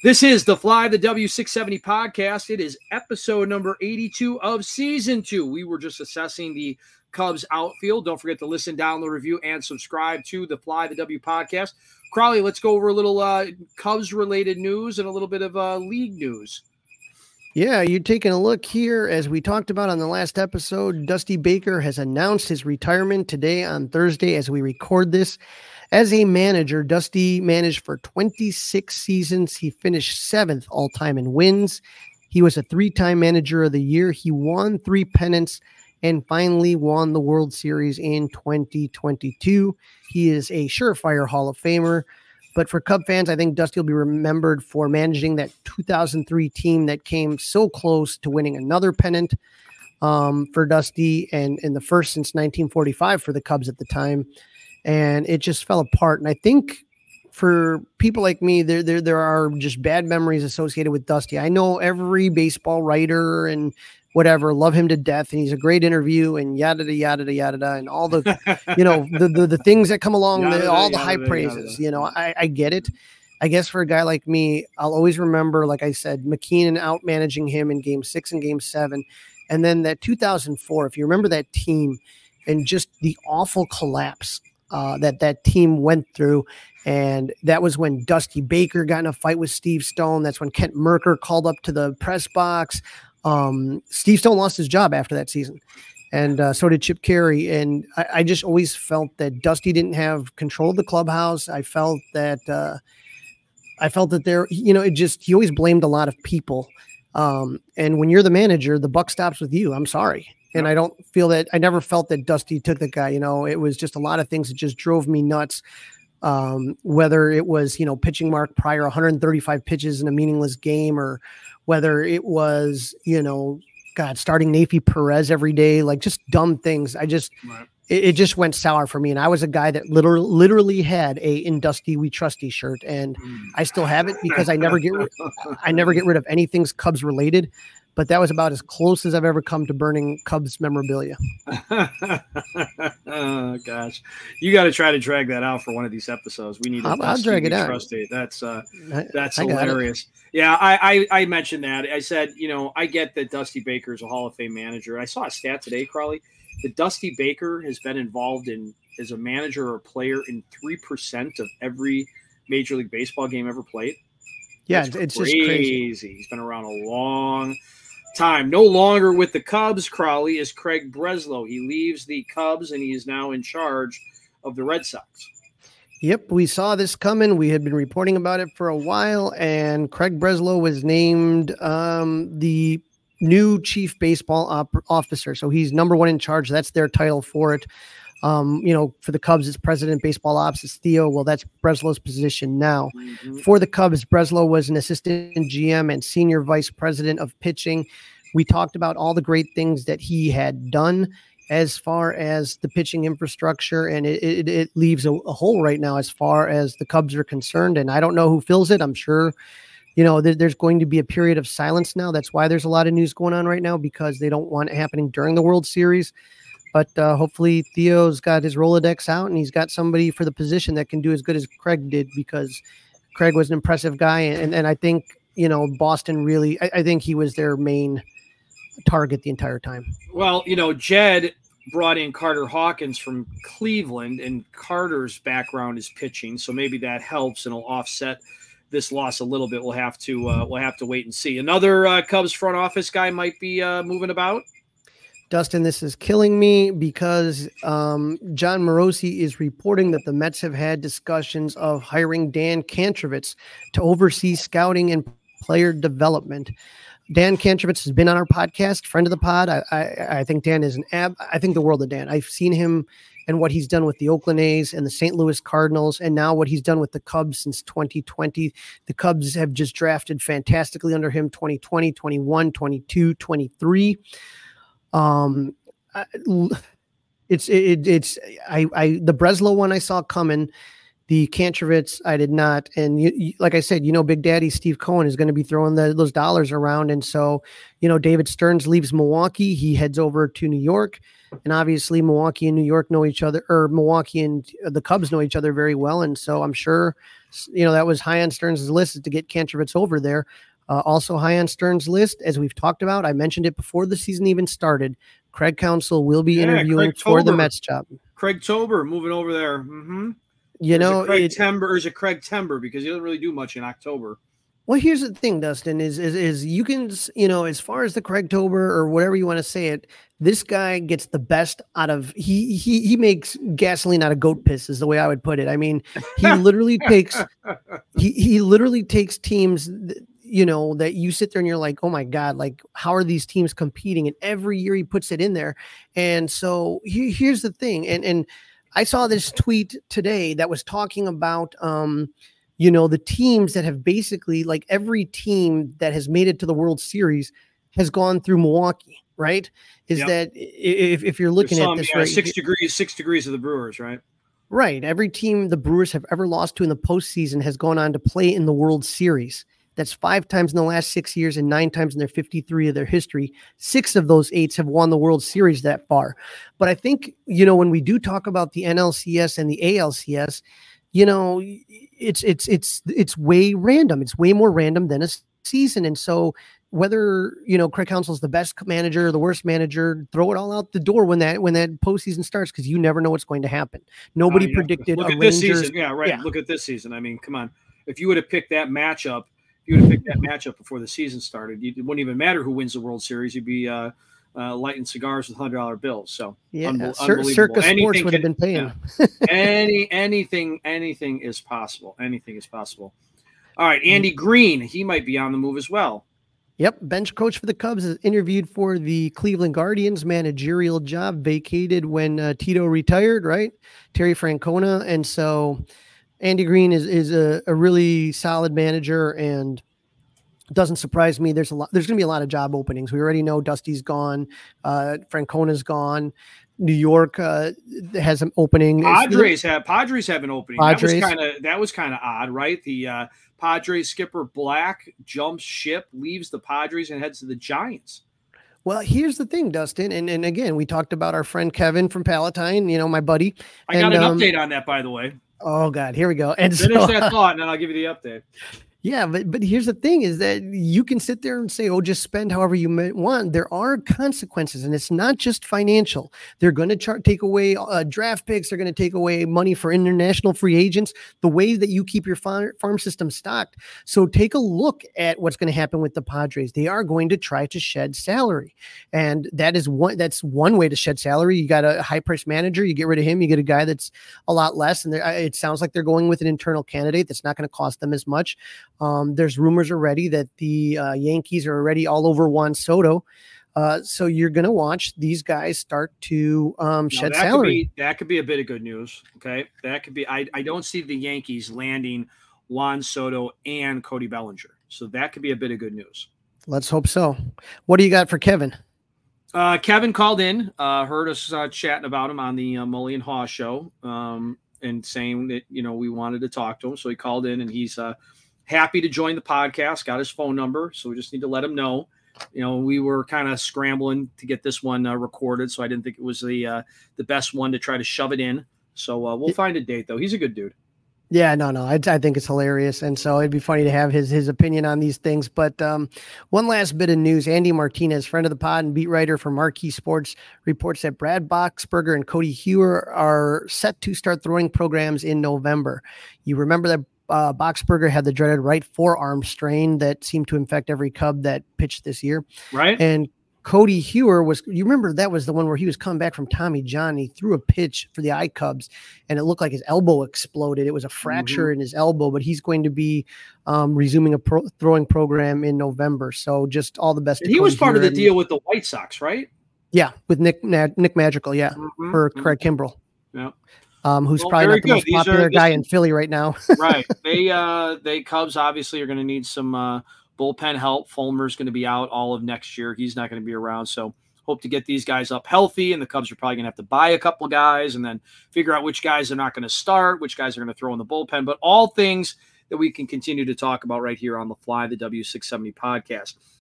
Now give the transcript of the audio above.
This is the Fly the W670 podcast. It is episode number 82 of season two. We were just assessing the Cubs outfield. Don't forget to listen, download, review, and subscribe to the Fly the W podcast. Crawly, let's go over a little uh, Cubs related news and a little bit of uh, league news. Yeah, you're taking a look here. As we talked about on the last episode, Dusty Baker has announced his retirement today on Thursday as we record this. As a manager, Dusty managed for 26 seasons. He finished seventh all time in wins. He was a three time manager of the year. He won three pennants and finally won the World Series in 2022. He is a surefire Hall of Famer. But for Cub fans, I think Dusty will be remembered for managing that 2003 team that came so close to winning another pennant um, for Dusty and, and the first since 1945 for the Cubs at the time and it just fell apart. And I think for people like me, there there there are just bad memories associated with Dusty. I know every baseball writer and whatever love him to death, and he's a great interview and yada yada yada yada, and all the you know the, the the things that come along, yada, the, all the high praises. You know, I, I get it. I guess for a guy like me, I'll always remember, like I said, McKeon out managing him in Game Six and Game Seven, and then that 2004. If you remember that team and just the awful collapse uh, that that team went through. And that was when Dusty Baker got in a fight with Steve Stone. That's when Kent Mercker called up to the press box. Um, Steve Stone lost his job after that season. And uh, so did Chip Caray. And I, I, just always felt that Dusty didn't have control of the clubhouse. I felt that uh, I felt that there, you know, it just he always blamed a lot of people. Um, and when you're the manager, the buck stops with you. I'm sorry. And I don't feel that I never felt that Dusty took the guy. You know, it was just a lot of things that just drove me nuts. Um, whether it was, you know, pitching Mark Prior 135 pitches in a meaningless game, or whether it was, you know, God, starting Neifi Perez every day, like just dumb things. I just, right. it, it, just went sour for me. And I was a guy that literally, literally had a in Dusty We Trusty shirt, and mm. I still have it because I never get, I never get rid of anything's Cubs related but that was about as close as I've ever come to burning Cubs memorabilia. oh gosh, you got to try to drag that out for one of these episodes. We need. I'll, I'll drag it out. That's uh, that's I, hilarious. Yeah, I, I I mentioned that. I said, you know, I get that Dusty Baker is a Hall of Fame manager. I saw a stat today, Crawly, that Dusty Baker has been involved in as a manager or player in three percent of every Major League Baseball game ever played. Yeah, That's it's crazy. just crazy. He's been around a long time. No longer with the Cubs, Crawly is Craig Breslow. He leaves the Cubs and he is now in charge of the Red Sox. Yep, we saw this coming. We had been reporting about it for a while, and Craig Breslow was named um, the new chief baseball op- officer. So he's number one in charge. That's their title for it. Um, you know, for the Cubs, it's president baseball ops. It's Theo. Well, that's Breslow's position now. Mm-hmm. For the Cubs, Breslow was an assistant GM and senior vice president of pitching. We talked about all the great things that he had done as far as the pitching infrastructure, and it, it, it leaves a, a, hole right now as far as the Cubs are concerned. And I don't know who fills it. I'm sure, you know, th- there's going to be a period of silence now. That's why there's a lot of news going on right now because they don't want it happening during the World Series. But uh, hopefully Theo's got his Rolodex out and he's got somebody for the position that can do as good as Craig did because Craig was an impressive guy. And, and I think, you know, Boston really, I, I think he was their main target the entire time. Well, you know, Jed brought in Carter Hawkins from Cleveland, and Carter's background is pitching, so maybe that helps and will offset this loss a little bit. We'll have to uh, we'll have to wait and see. Another uh, Cubs front office guy might be uh, moving about. Dustin, this is killing me because um, Jon Morosi is reporting that the Mets have had discussions of hiring Dan Kantrovitz to oversee scouting and player development. Dan Kantrovitz has been on our podcast, friend of the pod. I, I, I think Dan is an ab. I think the world of Dan. I've seen him and what he's done with the Oakland A's and the St. Louis Cardinals, and now what he's done with the Cubs since 2020. The Cubs have just drafted fantastically under him 2020, 21, 22, 23. Um, it's it, it's I I the Breslow one I saw coming. The Kantrovitz, I did not. And you, you, like I said, you know, Big Daddy Steve Cohen is going to be throwing the, those dollars around. And so, you know, David Stearns leaves Milwaukee. He heads over to New York. And obviously, Milwaukee and New York know each other, or Milwaukee and the Cubs know each other very well. And so I'm sure You know, that was high on Stearns' list to get Kantrovitz over there. Uh, also high on Stearns' list, as we've talked about, I mentioned it before the season even started. Craig Counsell will be Yeah, interviewing for the. Mets job. Craig Tober moving over there. Mm-hmm. You know, Craig it- Timber is it Craig Timber because he doesn't really do much in October. Well, here's the thing, Dustin, is is is you can you know, as far as the Craig Tober or whatever you want to say it, this guy gets the best out of he he he makes gasoline out of goat piss is the way I would put it. I mean, he literally takes he he literally takes teams you know that you sit there and you're like oh my god like how are these teams competing and every year he puts it in there and so he- here's the thing and and i saw this tweet today that was talking about um you know the teams that have basically like every team that has made it to the world series has gone through milwaukee right is Yep. that if, if you're looking There's at this yeah, right six degrees, six degrees of the Brewers, right? Right. Every team the Brewers have ever lost to in the postseason has gone on to play in the World Series. That's five times in the last six years and nine times in their 53 of their history. Six of those eights have won the World Series that far. But I think, you know, when we do talk about the NLCS and the ALCS, you know, it's it's it's it's way random. It's way more random than a season. And so whether you know Craig Counsell's the best manager, or the worst manager, throw it all out the door when that when that postseason starts because you never know what's going to happen. Nobody Uh, yeah. predicted Look a at this Rangers. season. Yeah, right. yeah. Look at this season. I mean, come on. If you would have picked that matchup, you would have picked that matchup before the season started, you, it wouldn't even matter who wins the World Series. You'd be uh, uh, lighting cigars with hundred dollar bills. So Yeah, Cir- unbelievable. Circa Sports Anything would have been paying. any anything anything is possible. Anything is possible. All right, Andy Green, he might be on the move as well. Yep, bench coach for the Cubs is interviewed for the Cleveland Guardians managerial job vacated when uh, Tito retired, right? Terry Francona, and so Andy Green is is a, a really solid manager and doesn't surprise me. There's a lot. There's going to be a lot of job openings. We already know Dusty's gone, uh, Francona's gone. New York uh, has an opening. Padres have Padres have an opening. Padres. That was kind of that was kind of odd, right? The uh, Padres skipper Black jumps ship, leaves the Padres, and heads to the Giants. Well, here's the thing, Dustin, and and again, we talked about our friend Kevin from Palatine. You know, my buddy. I got And, an um, update on that, by the way. Oh God, here we go. And Finish so, that thought, and then I'll give you the update. Yeah, but but here's the thing: is that you can sit there and say, "Oh, just spend however you want." There are consequences, and it's not just financial. They're going to char- take away uh, draft picks. They're going to take away money for international free agents. The way that you keep your farm, farm system stocked. So take a look at what's going to happen with the Padres. They are going to try to shed salary, and that is one. That's one way to shed salary. You got a high price manager. You get rid of him. You get a guy that's a lot less, and uh, it sounds like they're going with an internal candidate that's not going to cost them as much. Um, there's rumors already that the uh, Yankees are already all over Juan Soto. Uh, so you're going to watch these guys start to um, shed that could salary. be that could be a bit of good news. Okay, that could be. I I don't see the Yankees landing Juan Soto and Cody Bellinger, so that could be a bit of good news. Let's hope so. What do you got for Kevin? Uh, Kevin called in, uh, heard us uh, chatting about him on the uh, Mully and Haugh show, um, and saying that you know we wanted to talk to him. So he called in, and he's uh, happy to join the podcast. Got his phone number, so we just need to let him know. You know, we were kind of scrambling to get this one uh, recorded, so I didn't think it was the uh, the best one to try to shove it in. So uh, we'll find a date, though. He's a good dude. Yeah, no, no, I, I think it's hilarious, and so it'd be funny to have his his opinion on these things. But um, one last bit of news: Andy Martinez, friend of the pod and beat writer for Marquee Sports, reports that Brad Boxberger and Codi Heuer are set to start throwing programs in November. You remember that uh, Boxberger had the dreaded right forearm strain that seemed to infect every Cub that pitched this year, Right? and Codi Heuer was, you remember that was the one where he was coming back from Tommy John. He threw a pitch for the I Cubs and it looked like his elbow exploded. It was a fracture in his elbow, but he's going to be um, resuming a pro- throwing program in November. So just all the best. And he was Codi part of Heuer the and- deal with the White Sox, right? Yeah, with Nick Nick Madrigal. Yeah, Mhm, for mhm. Craig Kimbrel. Yeah. Um, who's Well, probably not the good. most These are- popular this guy in Philly right now. right. They uh they Cubs obviously are going to need some uh bullpen help. Fulmer's going to be out all of next year. He's not going to be around. So hope to get these guys up healthy. And the Cubs are probably going to have to buy a couple guys and then figure out which guys are not going to start, which guys are going to throw in the bullpen. But all things that we can continue to talk about right here on the fly, the W670 podcast.